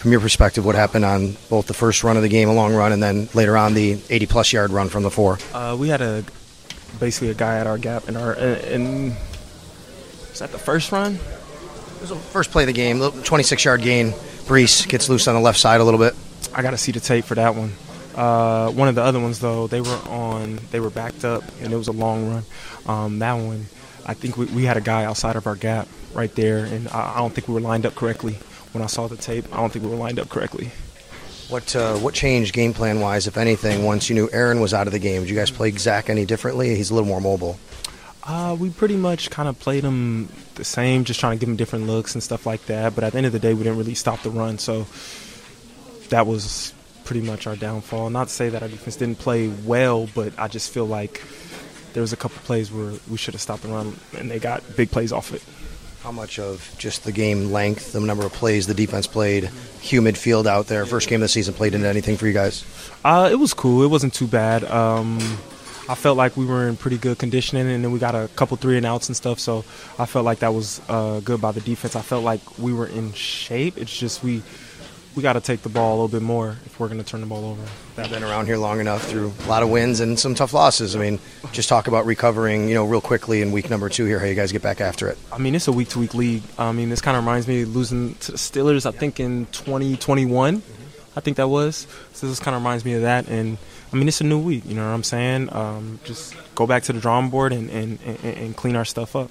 from your perspective, what happened on both the first run of the game, a long run, and then later on the 80 plus yard run from the four? Uh, we had a basically a guy at our gap in our in was that the first run? It was the first play of the game, 26 yard gain. Breece gets loose on the left side a little bit. I got to see the tape for that one. Uh, one of the other ones though, they were on, they were backed up, and it was a long run. Um, that one, I think we, we had a guy outside of our gap right there, and I, I don't think we were lined up correctly. When I saw the tape, I don't think we were lined up correctly. What uh, what changed game plan wise, if anything, once you knew Aaron was out of the game? Did you guys play Zach any differently? He's a little more mobile. Uh, we pretty much kind of played him the same, just trying to give him different looks and stuff like that. But at the end of the day, we didn't really stop the run, so that was pretty much our downfall. Not to say that our defense didn't play well, but I just feel like there was a couple plays where we should have stopped the run, and they got big plays off it. How much of just the game length, the number of plays the defense played, humid field out there, first game of the season played into anything for you guys? Uh, it was cool. It wasn't too bad. Um, I felt like we were in pretty good conditioning, and then we got a couple three and outs and stuff. So I felt like that was uh, good by the defense. I felt like we were in shape. It's just we we got to take the ball a little bit more if we're going to turn the ball over. I've been around here long enough through a lot of wins and some tough losses. I mean, just talk about recovering, you know, real quickly in week number two here. How you guys get back after it? I mean, it's a week to week league. I mean, this kind of reminds me of losing to the Steelers. I think in 2021, I think that was. So this kind of reminds me of that. And I mean, it's a new week. You know what I'm saying? Um, just go back to the drawing board and, and, and, and clean our stuff up.